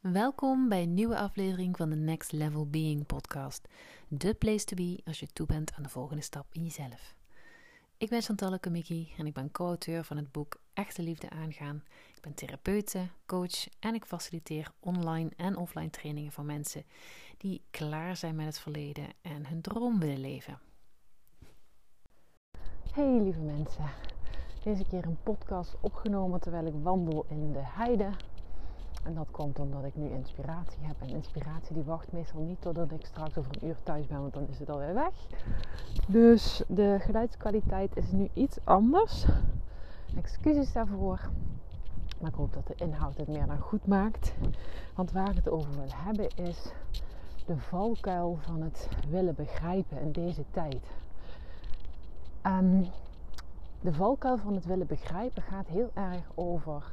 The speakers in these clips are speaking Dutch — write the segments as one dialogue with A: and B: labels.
A: Welkom bij een nieuwe aflevering van de Next Level Being podcast. De place to be als je toe bent aan de volgende stap in jezelf. Ik ben Chantal Komiki en ik ben co-auteur van het boek Echte Liefde Aangaan. Ik ben therapeute, coach en ik faciliteer online en offline trainingen voor mensen die klaar zijn met het verleden en hun droom willen leven. Hey lieve mensen, deze keer een podcast opgenomen terwijl ik wandel in de heide en dat komt omdat ik nu inspiratie heb. En inspiratie die wacht meestal niet totdat ik straks over een uur thuis ben, want dan is het alweer weg. Dus de geluidskwaliteit is nu iets anders. Excuses daarvoor. Maar ik hoop dat de inhoud het meer dan goed maakt. Want waar ik het over wil hebben is de valkuil van het willen begrijpen in deze tijd. Um, de valkuil van het willen begrijpen gaat heel erg over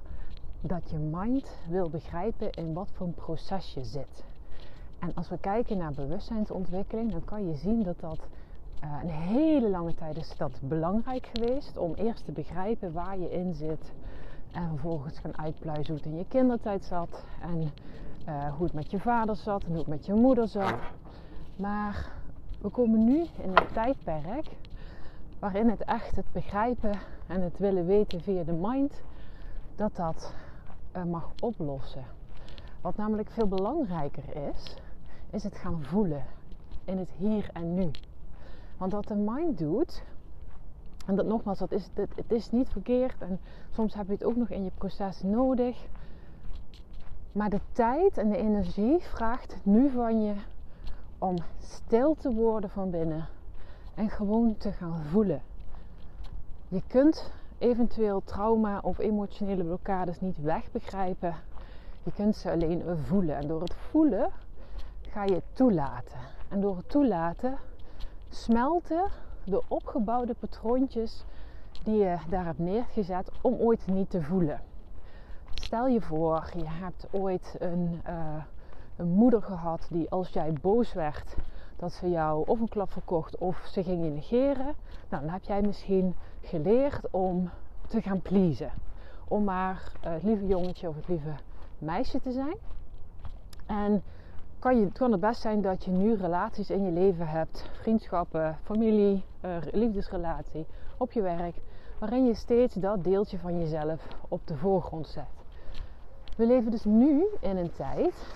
A: dat je mind wil begrijpen in wat voor een proces je zit. En als we kijken naar bewustzijnsontwikkeling, dan kan je zien dat dat uh, een hele lange tijd is dat belangrijk geweest om eerst te begrijpen waar je in zit. En vervolgens gaan uitpluizen hoe het in je kindertijd zat. En uh, hoe het met je vader zat en hoe het met je moeder zat. Maar we komen nu in een tijdperk waarin het echt het begrijpen en het willen weten via de mind, dat dat mag oplossen. Wat namelijk veel belangrijker is, is het gaan voelen in het hier en nu. Want wat de mind doet, en dat nogmaals, dat is, het, het is niet verkeerd en soms heb je het ook nog in je proces nodig. Maar de tijd en de energie vraagt nu van je om stil te worden van binnen en gewoon te gaan voelen. Je kunt eventueel trauma of emotionele blokkades niet wegbegrijpen. Je kunt ze alleen voelen. En door het voelen ga je het toelaten. En door het toelaten smelten de opgebouwde patroontjes die je daar hebt neergezet om ooit niet te voelen. Stel je voor, je hebt ooit een, uh, een moeder gehad die als jij boos werd, dat ze jou of een klap verkocht of ze ging je negeren. Nou, dan heb jij misschien geleerd om te gaan pleasen. Om maar uh, het lieve jongetje of het lieve meisje te zijn. En kan je, het kan het best zijn dat je nu relaties in je leven hebt, vriendschappen, familie, uh, liefdesrelatie, op je werk, waarin je steeds dat deeltje van jezelf op de voorgrond zet. We leven dus nu in een tijd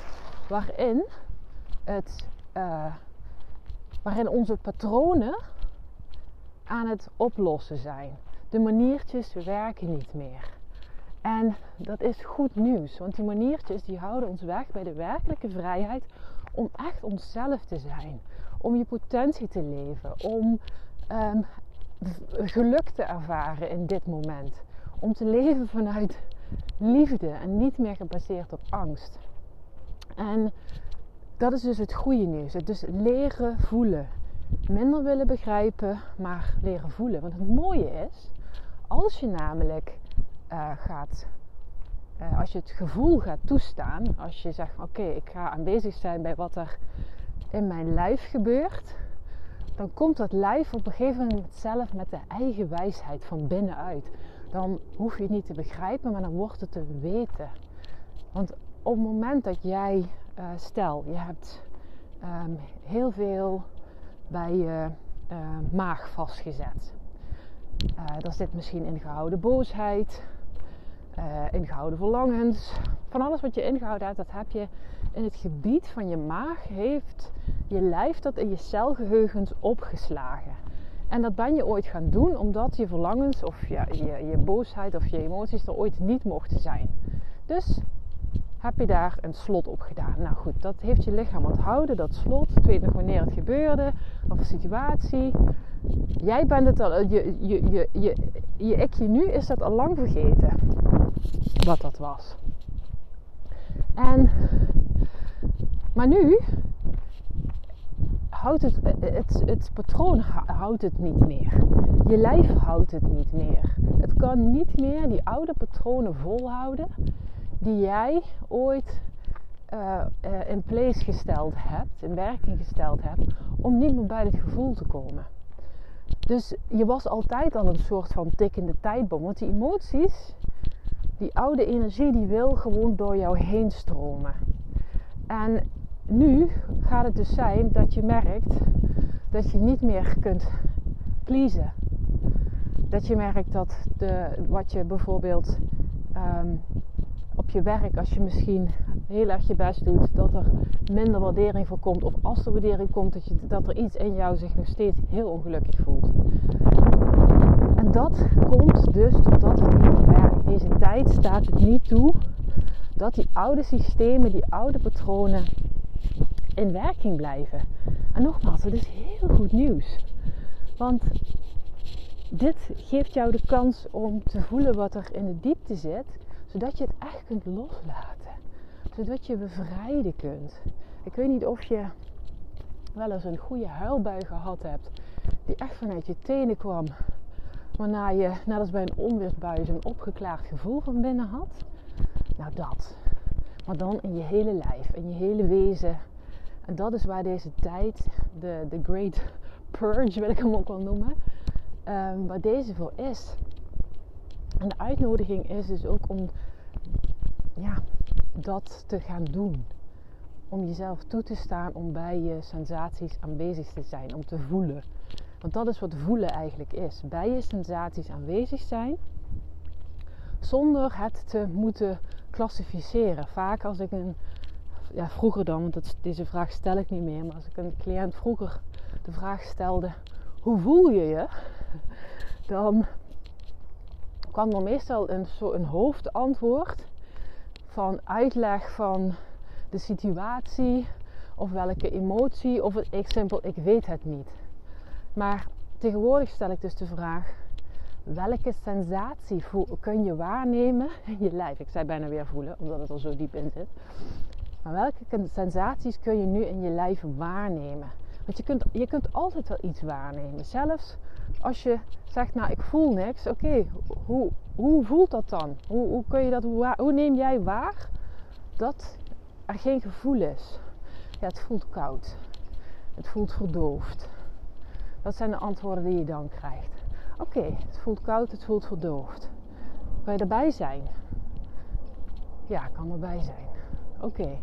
A: waarin, het, uh, waarin onze patronen aan het oplossen zijn. De maniertjes werken niet meer. En dat is goed nieuws, want die maniertjes die houden ons weg bij de werkelijke vrijheid om echt onszelf te zijn, om je potentie te leven, om um, geluk te ervaren in dit moment, om te leven vanuit liefde en niet meer gebaseerd op angst. En dat is dus het goede nieuws. Het dus leren voelen. Minder willen begrijpen, maar leren voelen. Want het mooie is, als je namelijk uh, gaat, uh, als je het gevoel gaat toestaan, als je zegt: Oké, ik ga aanwezig zijn bij wat er in mijn lijf gebeurt, dan komt dat lijf op een gegeven moment zelf met de eigen wijsheid van binnenuit. Dan hoef je het niet te begrijpen, maar dan wordt het te weten. Want op het moment dat jij, uh, stel, je hebt um, heel veel bij je maag vastgezet uh, daar zit misschien ingehouden boosheid, uh, ingehouden verlangens. Van alles wat je ingehouden hebt, dat heb je in het gebied van je maag, heeft je lijf dat in je celgeheugens opgeslagen. En dat ben je ooit gaan doen omdat je verlangens of ja, je, je boosheid of je emoties er ooit niet mochten zijn. Dus heb je daar een slot op gedaan. Nou goed, dat heeft je lichaam onthouden, dat slot. Ik weet nog wanneer het gebeurde, of situatie. Jij bent het al, je, je, je, je, je nu is dat al lang vergeten. Wat dat was. En, maar nu houdt het, het, het patroon houdt het niet meer. Je lijf houdt het niet meer. Het kan niet meer die oude patronen volhouden die jij ooit uh, uh, in place gesteld hebt, in werking gesteld hebt, om niet meer bij het gevoel te komen. Dus je was altijd al een soort van tikkende tijdbom. Want die emoties, die oude energie, die wil gewoon door jou heen stromen. En nu gaat het dus zijn dat je merkt dat je niet meer kunt pleasen. Dat je merkt dat de, wat je bijvoorbeeld ehm, je werk, als je misschien heel erg je best doet, dat er minder waardering voor komt. Of als er waardering komt, dat, je, dat er iets in jou zich nog steeds heel ongelukkig voelt. En dat komt dus doordat het niet. Deze tijd staat het niet toe dat die oude systemen, die oude patronen in werking blijven. En nogmaals, het is heel goed nieuws. Want dit geeft jou de kans om te voelen wat er in de diepte zit, zodat je het echt kunt loslaten. Zodat je bevrijden kunt. Ik weet niet of je wel eens een goede huilbui gehad hebt, die echt vanuit je tenen kwam. Waarna je, net als bij een onweersbui, zo'n opgeklaard gevoel van binnen had. Nou, dat. Maar dan in je hele lijf, in je hele wezen. En dat is waar deze tijd, de, de Great Purge wil ik hem ook wel noemen, um, waar deze voor is. En de uitnodiging is dus ook om ja, dat te gaan doen. Om jezelf toe te staan om bij je sensaties aanwezig te zijn, om te voelen. Want dat is wat voelen eigenlijk is. Bij je sensaties aanwezig zijn zonder het te moeten klassificeren. Vaak als ik een, ja vroeger dan, want dat, deze vraag stel ik niet meer, maar als ik een cliënt vroeger de vraag stelde: hoe voel je je? Dan kwam er meestal een, zo een hoofdantwoord van uitleg van de situatie of welke emotie of ik simpel ik weet het niet. Maar tegenwoordig stel ik dus de vraag: welke sensatie kun je waarnemen in je lijf? Ik zei bijna weer voelen, omdat het er zo diep in zit. Maar welke sensaties kun je nu in je lijf waarnemen? Want je kunt, je kunt altijd wel iets waarnemen. Zelfs als je zegt, nou ik voel niks. Oké, hoe, hoe voelt dat dan? Hoe, hoe, kun je dat, hoe, hoe neem jij waar dat er geen gevoel is? Ja, het voelt koud. Het voelt verdoofd. Dat zijn de antwoorden die je dan krijgt. Oké, het voelt koud, het voelt verdoofd. Kan je erbij zijn? Ja, kan erbij zijn. Oké.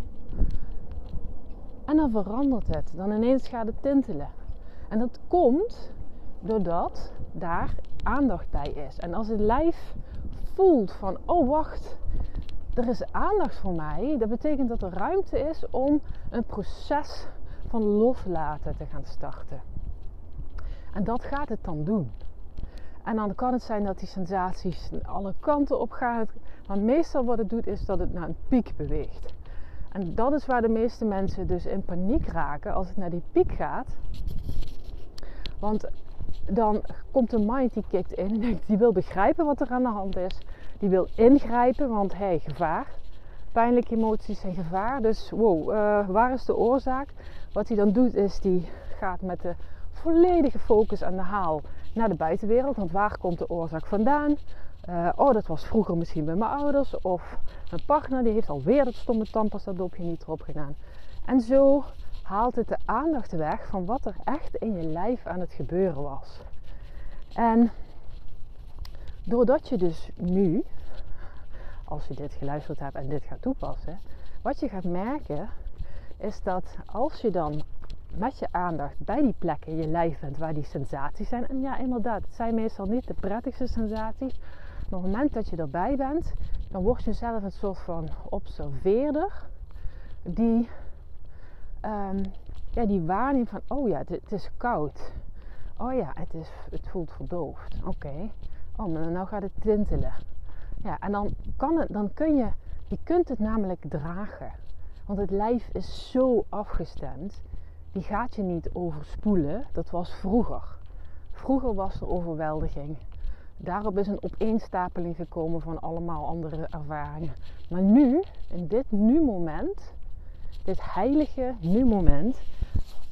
A: En dan verandert het. Dan ineens gaat het tintelen. En dat komt doordat daar aandacht bij is. En als het lijf voelt van, oh wacht, er is aandacht voor mij, dat betekent dat er ruimte is om een proces van loslaten te gaan starten. En dat gaat het dan doen. En dan kan het zijn dat die sensaties alle kanten op gaan. Maar meestal wat het doet is dat het naar een piek beweegt. En dat is waar de meeste mensen dus in paniek raken als het naar die piek gaat. Want dan komt de mind die kikt in en die wil begrijpen wat er aan de hand is. Die wil ingrijpen, want hey, gevaar. Pijnlijke emoties zijn gevaar. Dus wow, uh, waar is de oorzaak? Wat hij dan doet is, die gaat met de volledige focus aan de haal naar de buitenwereld. Want waar komt de oorzaak vandaan? Uh, oh, dat was vroeger misschien bij mijn ouders. Of mijn partner die heeft alweer dat stomme tandpasta dopje niet erop gedaan. En zo haalt het de aandacht weg van wat er echt in je lijf aan het gebeuren was. En doordat je dus nu, als je dit geluisterd hebt en dit gaat toepassen, wat je gaat merken is dat als je dan met je aandacht bij die plekken in je lijf bent waar die sensaties zijn. En ja, inderdaad, het zijn meestal niet de prettigste sensaties. Maar op het moment dat je erbij bent, dan word je zelf een soort van observeerder die, um, ja, die waarneemt van, oh ja, het, is koud. Oh ja, het, is, het voelt verdoofd. Oké. Oh, maar nou gaat het tintelen. Ja, en dan, kan het, dan kun je, je kunt het namelijk dragen. Want het lijf is zo afgestemd die gaat je niet overspoelen. Dat was vroeger. Vroeger was er overweldiging. Daarop is een opeenstapeling gekomen van allemaal andere ervaringen. Maar nu, in dit nu-moment, dit heilige nu-moment,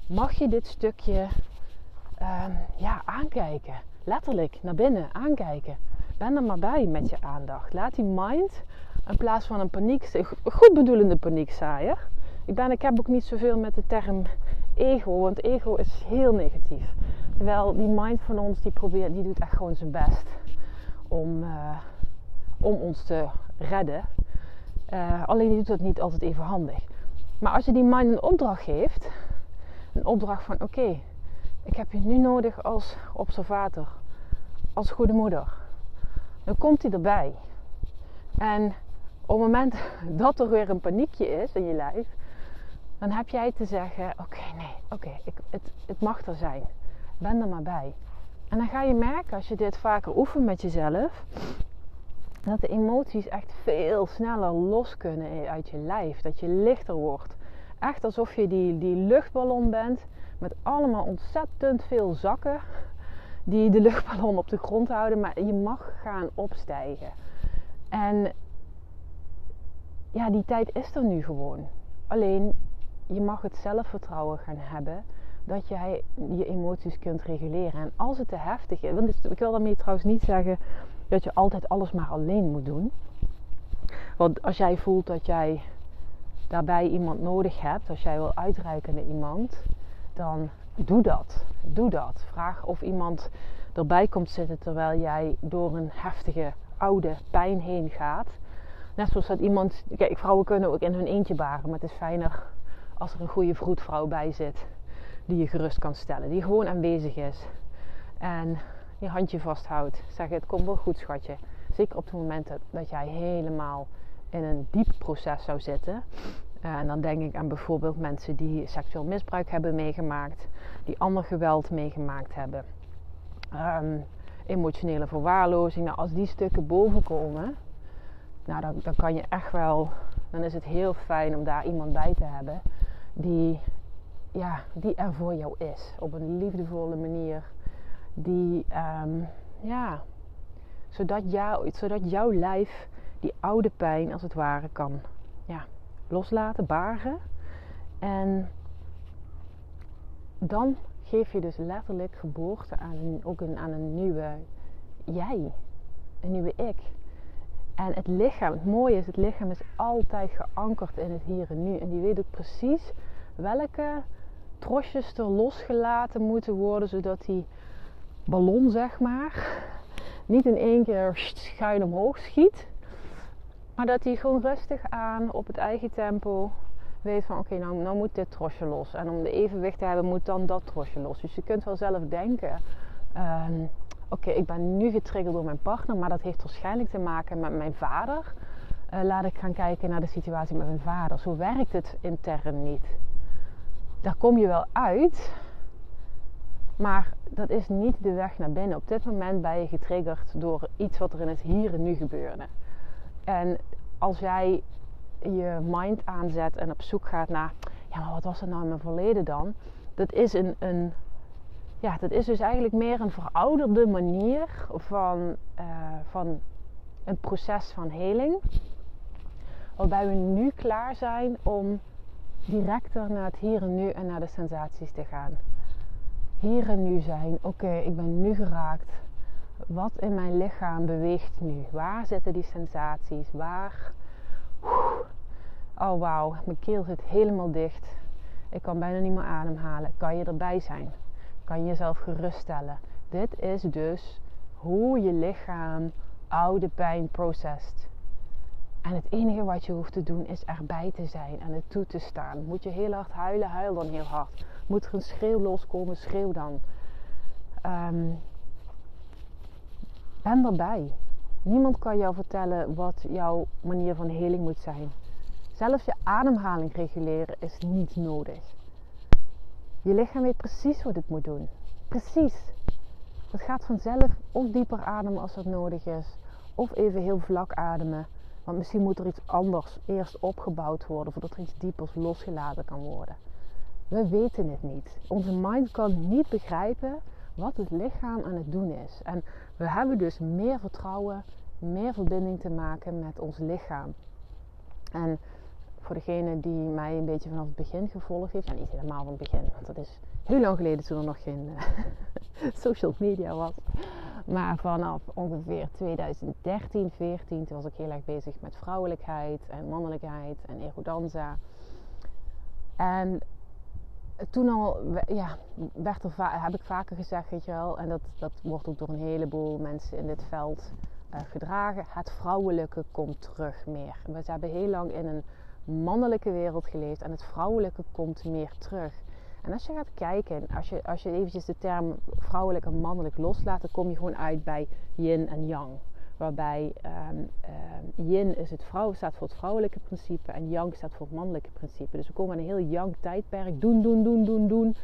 A: mag je dit stukje uh, ja, aankijken. Letterlijk naar binnen aankijken. Ben er maar bij met je aandacht. Laat die mind in plaats van een paniek, goed bedoelende paniekzaaier. Ik, ben, ik heb ook niet zoveel met de term ego, want ego is heel negatief. Terwijl die mind van ons, die probeert, die doet echt gewoon zijn best om, uh, om ons te redden. Uh, alleen die doet dat niet altijd even handig. Maar als je die mind een opdracht geeft, een opdracht van oké, ik heb je nu nodig als observator, als goede moeder, dan komt hij erbij. En op het moment dat er weer een paniekje is in je lijf, dan heb jij te zeggen: Oké, nee, oké, het, het mag er zijn. Ben er maar bij. En dan ga je merken als je dit vaker oefent met jezelf, dat de emoties echt veel sneller los kunnen uit je lijf. Dat je lichter wordt. Echt alsof je die, die luchtballon bent met allemaal ontzettend veel zakken die de luchtballon op de grond houden. Maar je mag gaan opstijgen. En ja, die tijd is er nu gewoon. Alleen je mag het zelfvertrouwen gaan hebben dat jij je emoties kunt reguleren. En als het te heftig is, want ik wil daarmee trouwens niet zeggen dat je altijd alles maar alleen moet doen. Want als jij voelt dat jij daarbij iemand nodig hebt, als jij wil uitreiken naar iemand, dan doe dat. Doe dat. Vraag of iemand erbij komt zitten terwijl jij door een heftige oude pijn heen gaat. Net zoals dat iemand, kijk, vrouwen kunnen ook in hun eentje baren, maar het is fijner als er een goede vroedvrouw bij zit die je gerust kan stellen, die gewoon aanwezig is en je handje vasthoudt. Zeg het komt wel goed, schatje. Zeker op het moment dat jij helemaal in een diep proces zou zitten. Eh, en dan denk ik aan bijvoorbeeld mensen die seksueel misbruik hebben meegemaakt, die ander geweld meegemaakt hebben, um, emotionele verwaarlozing. Als die stukken bovenkomen, nou, dan, dan kan je echt wel, dan is het heel fijn om daar iemand bij te hebben die, ja, die er voor jou is. Op een liefdevolle manier. Die, um, ja, zodat, jou, zodat jouw lijf die oude pijn als het ware kan ja, loslaten, baren. En dan geef je dus letterlijk geboorte aan een, ook een, aan een nieuwe jij, een nieuwe ik. En het lichaam, het mooie is, het lichaam is altijd geankerd in het hier en nu. En die weet ook precies welke trosjes er losgelaten moeten worden, zodat die ballon, zeg maar, niet in één keer schuin omhoog schiet. Maar dat hij gewoon rustig aan op het eigen tempo weet van oké, nou, nou moet dit trosje los. En om de evenwicht te hebben moet dan dat trosje los. Dus je kunt wel zelf denken. Ehm, oké, ik ben nu getriggerd door mijn partner, maar dat heeft waarschijnlijk te maken met mijn vader. Uh, laat ik gaan kijken naar de situatie met mijn vader. Zo werkt het intern niet. Daar kom je wel uit, maar dat is niet de weg naar binnen. Op dit moment ben je getriggerd door iets wat er in het hier en nu gebeurde. En als jij je mind aanzet en op zoek gaat naar, ja, maar wat was er nou in mijn verleden dan? Dat is een, een ja, dat is dus eigenlijk meer een verouderde manier van, uh, van een proces van heling. Waarbij we nu klaar zijn om directer naar het hier en nu en naar de sensaties te gaan. Hier nu zijn, oké, ik ben nu geraakt. Wat in mijn lichaam beweegt nu? Waar zitten die sensaties? Waar? Oh wauw, mijn keel zit helemaal dicht. Ik kan bijna niet meer ademhalen. Kan je erbij zijn? kan je jezelf geruststellen. Dit is dus hoe je lichaam oude pijn processt. En het enige wat je hoeft te doen is erbij te zijn en het toe te staan. Moet je heel hard huilen, huil dan heel hard. Moet er een schreeuw loskomen, schreeuw dan. Um, ben erbij. Niemand kan jou vertellen wat jouw manier van heling moet zijn. Zelfs je ademhaling reguleren is niet nodig. Je lichaam weet precies wat het moet doen. Precies. Het gaat vanzelf ook dieper ademen als dat nodig is. Of even heel vlak ademen. Want misschien moet er iets anders eerst opgebouwd worden voordat er iets diepers losgelaten kan worden. We weten het niet. Onze mind kan niet begrijpen wat het lichaam aan het doen is. En we hebben dus meer vertrouwen, meer verbinding te maken met ons lichaam. En voor degene die mij een beetje vanaf het begin gevolgd heeft. En niet helemaal van het begin, want dat is heel lang geleden toen er nog geen uh, social media was. Maar vanaf ongeveer 2013, 14, toen was ik heel erg bezig met vrouwelijkheid en mannelijkheid en erodanza. En toen al ja, werd er heb ik vaker gezegd, weet je wel, en dat, dat wordt ook door een heleboel mensen in dit veld uh, gedragen. Het vrouwelijke komt terug meer. We hebben heel lang in een mannelijke wereld geleefd en het vrouwelijke komt meer terug. En als je gaat kijken, als je, als je eventjes de term vrouwelijk en mannelijk loslaat, dan kom je gewoon uit bij yin en yang. Waarbij um, yin is het vrouw, staat voor het vrouwelijke principe en yang staat voor het mannelijke principe. Dus we komen in een heel yang tijdperk. Doen, doen, doen, doen, doen.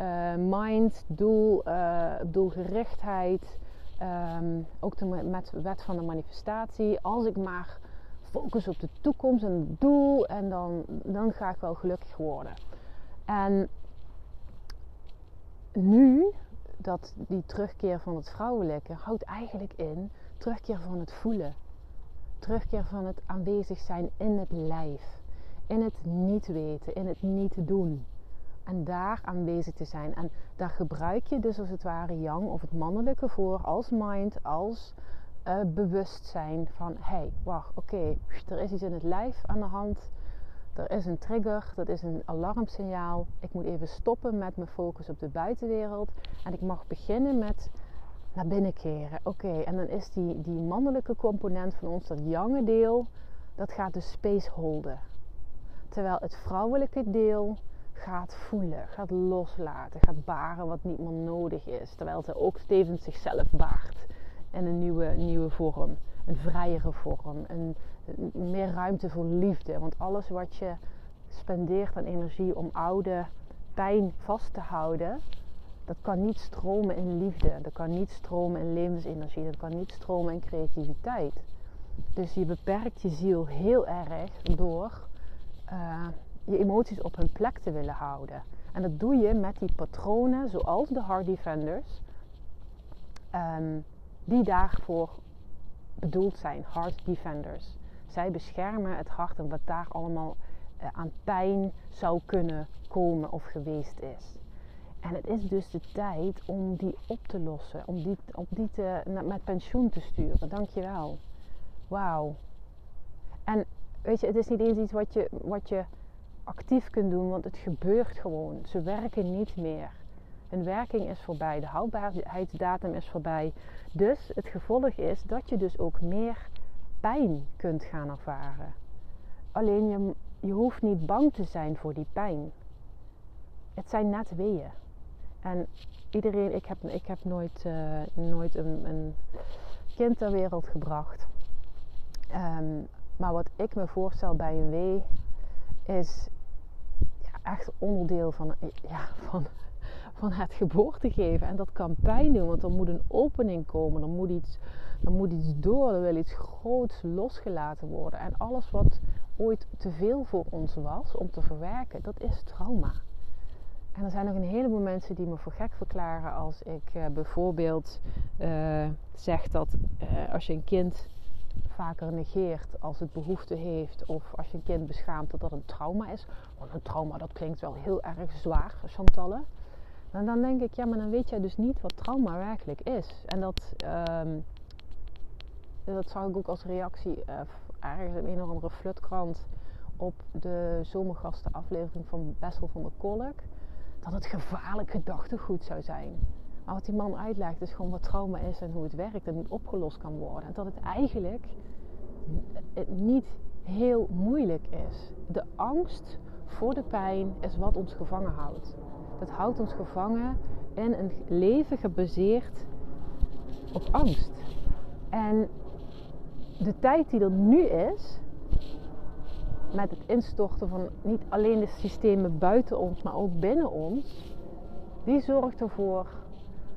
A: Uh, mind, doel, uh, doelgerichtheid. Um, ook de, met wet van de manifestatie. Als ik maar focus op de toekomst en het doel, en dan, dan ga ik wel gelukkig worden. En nu, dat die terugkeer van het vrouwelijke houdt eigenlijk in terugkeer van het voelen. Terugkeer van het aanwezig zijn in het lijf. In het niet weten, in het niet doen. En daar aanwezig te zijn. En daar gebruik je dus als het ware yang of het mannelijke voor als mind, als uh, bewustzijn van hé, hey, wacht, oké, er is iets in het lijf aan de hand. Er is een trigger, dat is een alarmsignaal. Ik moet even stoppen met mijn focus op de buitenwereld. En ik mag beginnen met naar binnen keren. Oké, en dan is die, die mannelijke component van ons, dat jonge deel, dat gaat de space holden. Terwijl het vrouwelijke deel gaat voelen, gaat loslaten, gaat baren wat niet meer nodig is. Terwijl ze ook tevens zichzelf baart in een nieuwe, nieuwe vorm, een vrijere vorm, een, meer ruimte voor liefde. Want alles wat je spendeert aan energie om oude pijn vast te houden, dat kan niet stromen in liefde. Dat kan niet stromen in levensenergie. Dat kan niet stromen in creativiteit. Dus je beperkt je ziel heel erg door uh, je emoties op hun plek te willen houden. En dat doe je met die patronen zoals de Hard Defenders, um, die daarvoor bedoeld zijn, Hard Defenders. Zij beschermen het hart en wat daar allemaal uh, aan pijn zou kunnen komen of geweest is. En het is dus de tijd om die op te lossen, om die, om die te, met pensioen te sturen. Dankjewel. Wauw. En weet je, het is niet eens iets wat je, wat je actief kunt doen, want het gebeurt gewoon. Ze werken niet meer. Hun werking is voorbij, de houdbaarheidsdatum is voorbij. Dus het gevolg is dat je dus ook meer pijn kunt gaan ervaren. Alleen je, je hoeft niet bang te zijn voor die pijn. Het zijn net weeën. En iedereen, ik heb, ik heb nooit, uh, nooit een, een, kind ter wereld gebracht. Um, maar wat ik me voorstel bij een wee is ja, echt onderdeel van, ja, van, van het geboorte geven. En dat kan pijn doen, want er moet een opening komen. Er moet iets, er moet iets door, er wil iets groots losgelaten worden. En alles wat ooit te veel voor ons was om te verwerken, dat is trauma. En er zijn nog een heleboel mensen die me voor gek verklaren als ik uh, bijvoorbeeld uh, zeg dat uh, als je een kind vaker negeert als het behoefte heeft, of als je een kind beschaamt dat dat een trauma is. Want een trauma dat klinkt wel heel erg zwaar, Chantalle. En dan denk ik, ja, maar dan weet jij dus niet wat trauma werkelijk is. En dat, um, dat zag ik ook als reactie ergens in een of andere flutkrant op de zomergasten aflevering van Bessel van der Kolk dat het gevaarlijk gedachtegoed zou zijn. Maar wat die man uitlegt is gewoon wat trauma is en hoe het werkt en hoe het opgelost kan worden. En dat het eigenlijk niet heel moeilijk is. De angst voor de pijn is wat ons gevangen houdt. Dat houdt ons gevangen in een leven gebaseerd op angst. En de tijd die er nu is, met het instorten van niet alleen de systemen buiten ons, maar ook binnen ons, die zorgt ervoor,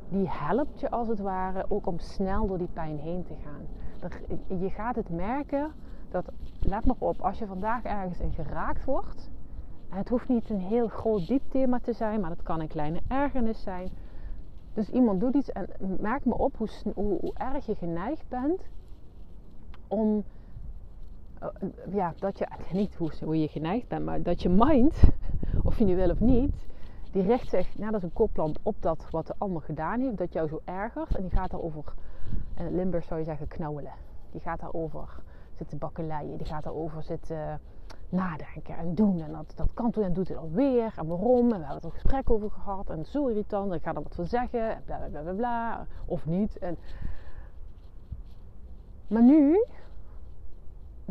A: die helpt je als het ware ook om snel door die pijn heen te gaan. je gaat het merken dat, let maar op, als je vandaag ergens in geraakt wordt, het hoeft niet een heel groot diep thema te zijn, maar het kan een kleine ergernis zijn. Dus iemand doet iets en merk me op hoe, hoe, erg je geneigd bent om ja, dat je, niet hoe, je geneigd bent, maar dat je mind, of je nu wil of niet, die richt zich, nou, dat is een koplamp op dat wat de ander gedaan heeft, dat jou zo ergert. En die gaat daarover, in Limburg zou je zeggen, knauwelen. Die gaat daarover zitten bakkeleien, die gaat daarover zitten nadenken en doen. En dat, dat kan toen en doet het alweer. En waarom? En we hebben er een gesprek over gehad. En zo irritant. Ik ga er wat van zeggen. En bla bla bla bla. Of niet. En... Maar nu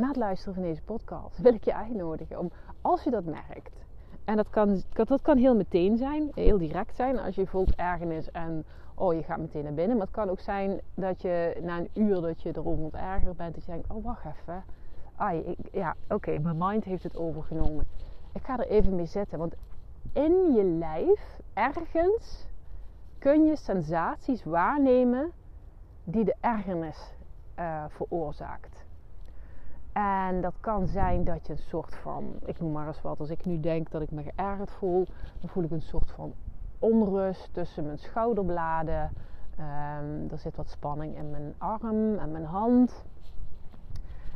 A: na het luisteren van deze podcast wil ik je uitnodigen om, als je dat merkt, en dat kan, dat kan heel meteen zijn, heel direct zijn, als je voelt ergernis en oh, je gaat meteen naar binnen. Maar het kan ook zijn dat je na een uur dat je erover moet erger bent, dat je denkt, oh wacht even, ai, ik, ja oké, mijn mind heeft het overgenomen. Ik ga er even mee zitten, want in je lijf, ergens, kun je sensaties waarnemen die de ergernis uh, veroorzaakt. En dat kan zijn dat je een soort van, ik noem maar eens wat, als ik nu denk dat ik me geërgerd voel, dan voel ik een soort van onrust tussen mijn schouderbladen. Um, er zit wat spanning in mijn arm en mijn hand.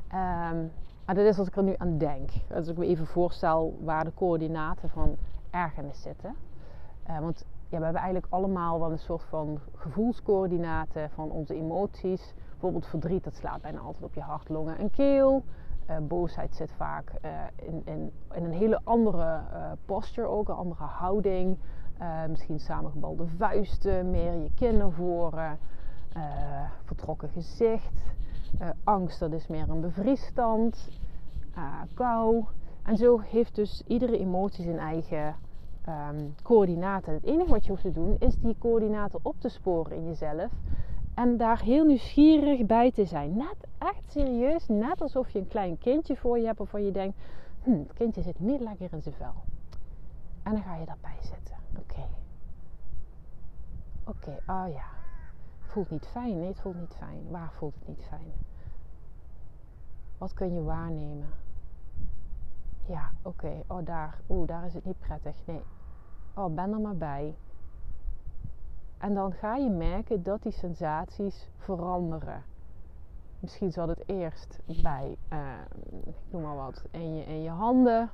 A: Um, maar dat is als ik er nu aan denk. Als ik me even voorstel waar de coördinaten van ergernis zitten. Uh, want ja, we hebben eigenlijk allemaal wel een soort van gevoelscoördinaten van onze emoties. Bijvoorbeeld verdriet, dat slaat bijna altijd op je hart, longen en keel. Uh, boosheid zit vaak uh, in, in, in, een hele andere uh, posture ook, een andere houding. misschien samengebalde vuisten, meer je kin naar voren, vertrokken gezicht. angst, dat is meer een bevriesstand. kou. En zo heeft dus iedere emotie zijn eigen um, coördinaten. Het enige wat je hoeft te doen is die coördinaten op te sporen in jezelf. En daar heel nieuwsgierig bij te zijn. Net echt serieus, net alsof je een klein kindje voor je hebt waarvan je denkt: hm, het kindje zit niet lekker in zijn vel. En dan ga je daarbij zitten. Oké. Oké, oh ja. Voelt niet fijn. Nee, het voelt niet fijn. Waar voelt het niet fijn? Wat kun je waarnemen? Ja, oké. Oh, daar. Oeh, daar is het niet prettig. Nee. Oh, ben er maar bij. En dan ga je merken dat die sensaties veranderen. Misschien zat het eerst bij, uh, ik noem maar wat, in je, in je handen.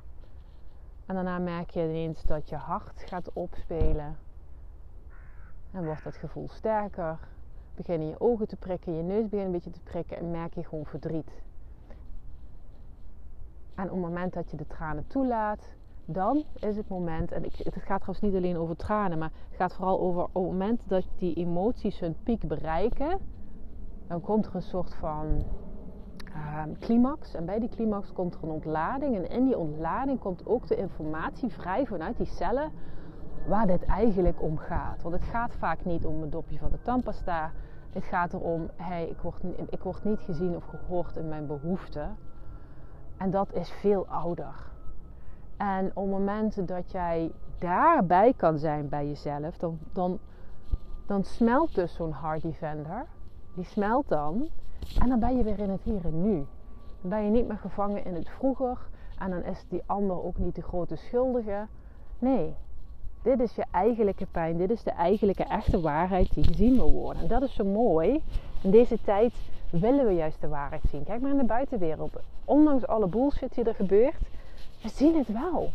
A: En daarna merk je ineens dat je hart gaat opspelen. En wordt dat gevoel sterker. Beginnen je ogen te prikken, je neus begint een beetje te prikken en merk je gewoon verdriet. En op het moment dat je de tranen toelaat, dan is het moment, en het gaat trouwens niet alleen over tranen, maar het gaat vooral over het moment dat die emoties hun piek bereiken, dan komt er een soort van uh, climax. En bij die climax komt er een ontlading. En in die ontlading komt ook de informatie vrij vanuit die cellen waar dit eigenlijk om gaat. Want het gaat vaak niet om het dopje van de tandpasta. Het gaat erom, hey, ik, word, ik word niet gezien of gehoord in mijn behoeften. En dat is veel ouder. En op het moment dat jij daarbij kan zijn bij jezelf, dan, dan, dan smelt dus zo'n hard defender. Die smelt dan. En dan ben je weer in het hier en nu. Dan ben je niet meer gevangen in het vroeger. En dan is die ander ook niet de grote schuldige. Nee, dit is je eigenlijke pijn. Dit is de eigenlijke echte waarheid die gezien wil worden. En dat is zo mooi. In deze tijd willen we juist de waarheid zien. Kijk maar in de buitenwereld. Ondanks alle bullshit die er gebeurt, we zien het wel.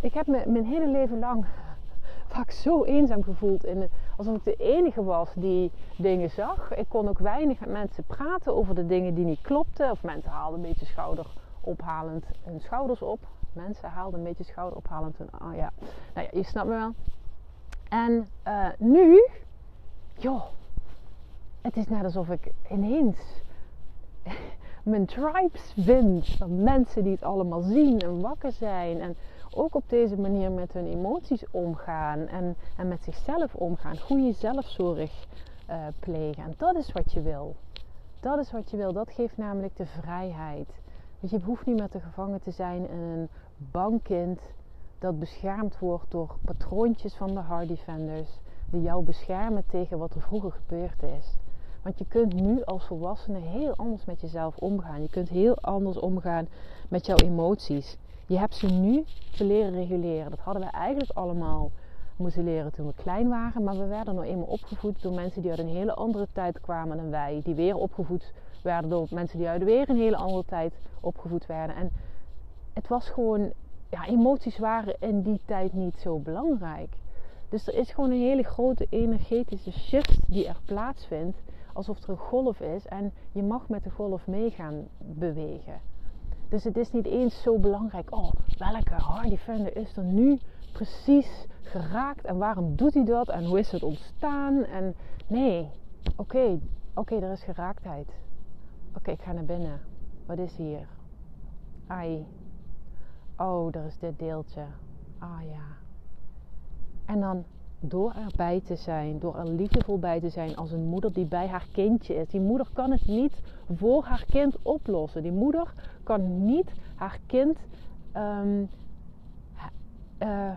A: Ik heb me mijn hele leven lang vaak zo eenzaam gevoeld. In alsof ik de enige was die dingen zag. Ik kon ook weinig met mensen praten over de dingen die niet klopten. Of mensen haalden een beetje schouder ophalend hun schouders op. Mensen haalden een beetje schouderophalend hun... Oh ja, nou ja, je snapt me wel. En uh, nu... Joh, het is net alsof ik ineens mijn tribes vind. Van mensen die het allemaal zien en wakker zijn. En ook op deze manier met hun emoties omgaan. En, en met zichzelf omgaan. Goede zelfzorg uh, plegen. En dat is wat je wil. Dat is wat je wil. Dat geeft namelijk de vrijheid. Want je hoeft niet meer te gevangen te zijn in een bankkind dat beschermd wordt door patroontjes van de hard defenders. Die jou beschermen tegen wat er vroeger gebeurd is. Want je kunt nu als volwassene heel anders met jezelf omgaan. Je kunt heel anders omgaan met jouw emoties. Je hebt ze nu te leren reguleren. Dat hadden we eigenlijk allemaal moeten leren toen we klein waren. Maar we werden nou eenmaal opgevoed door mensen die uit een hele andere tijd kwamen dan wij. Die weer opgevoed werden door mensen die uit weer een hele andere tijd opgevoed werden. En het was gewoon, ja, emoties waren in die tijd niet zo belangrijk. Dus er is gewoon een hele grote energetische shift die er plaatsvindt alsof er een golf is en je mag met de golf mee gaan bewegen. Dus het is niet eens zo belangrijk, oh, welke hard defender is er nu precies geraakt en waarom doet hij dat en hoe is het ontstaan? En nee, oké, oké, er is geraaktheid. Oké, ik ga naar binnen. Wat is hier? ai, oh, er is dit deeltje. Ah ja. En dan door erbij te zijn, door er liefdevol bij te zijn als een moeder die bij haar kindje is. Die moeder kan het niet voor haar kind oplossen. Die moeder kan niet haar kind um, uh,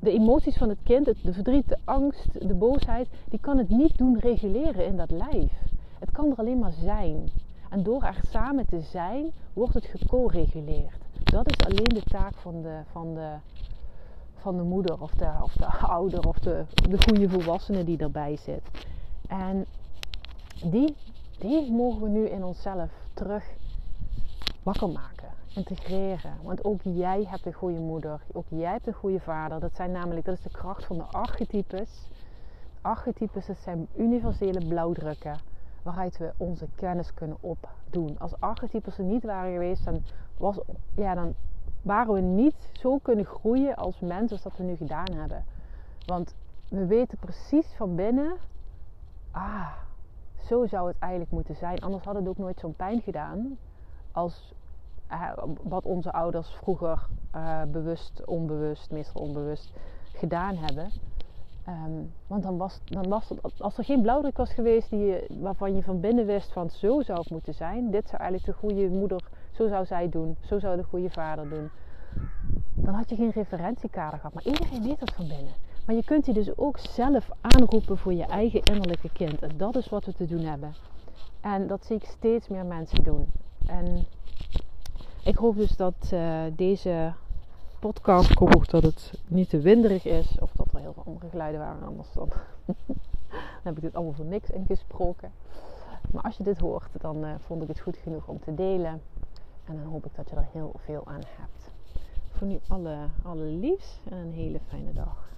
A: de emoties van het kind, de verdriet, de angst, de boosheid, die kan het niet doen reguleren in dat lijf. Het kan er alleen maar zijn. En door er samen te zijn, wordt het geco-reguleerd. Dat is alleen de taak van de, van de, van de moeder of de, of de ouder of de, de goede volwassene die erbij zit. En die, die mogen we nu in onszelf terug wakker maken integreren. Want ook jij hebt een goede moeder, ook jij hebt een goede vader. Dat zijn namelijk, dat is de kracht van de archetypes. Archetypes, dat zijn universele blauwdrukken waaruit we onze kennis kunnen opdoen. Als archetypes er niet waren geweest, dan, was, ja, dan waren we niet zo kunnen groeien als mensen als dat we nu gedaan hebben. Want we weten precies van binnen, ah, zo zou het eigenlijk moeten zijn. Anders had het ook nooit zo'n pijn gedaan als wat onze ouders vroeger uh, bewust, onbewust, meestal onbewust gedaan hebben. Um, want dan was, dan was het, als er geen blauwdruk was geweest die waarvan je van binnen wist van zo zou het moeten zijn, dit zou eigenlijk de goede moeder, zo zou zij doen, zo zou de goede vader doen, dan had je geen referentiekader gehad. Maar iedereen weet dat van binnen. Maar je kunt die dus ook zelf aanroepen voor je eigen innerlijke kind. En dat is wat we te doen hebben. En dat zie ik steeds meer mensen doen. En ik hoop dus dat uh, deze podcast, ik hoop ook dat het niet te winderig is. Of dat er heel veel andere geluiden waren. Anders dan, dan heb ik dit allemaal voor niks ingesproken. Maar als je dit hoort, dan uh, vond ik het goed genoeg om te delen. En dan hoop ik dat je er heel veel aan hebt. Voor nu alle, alle liefs en een hele fijne dag.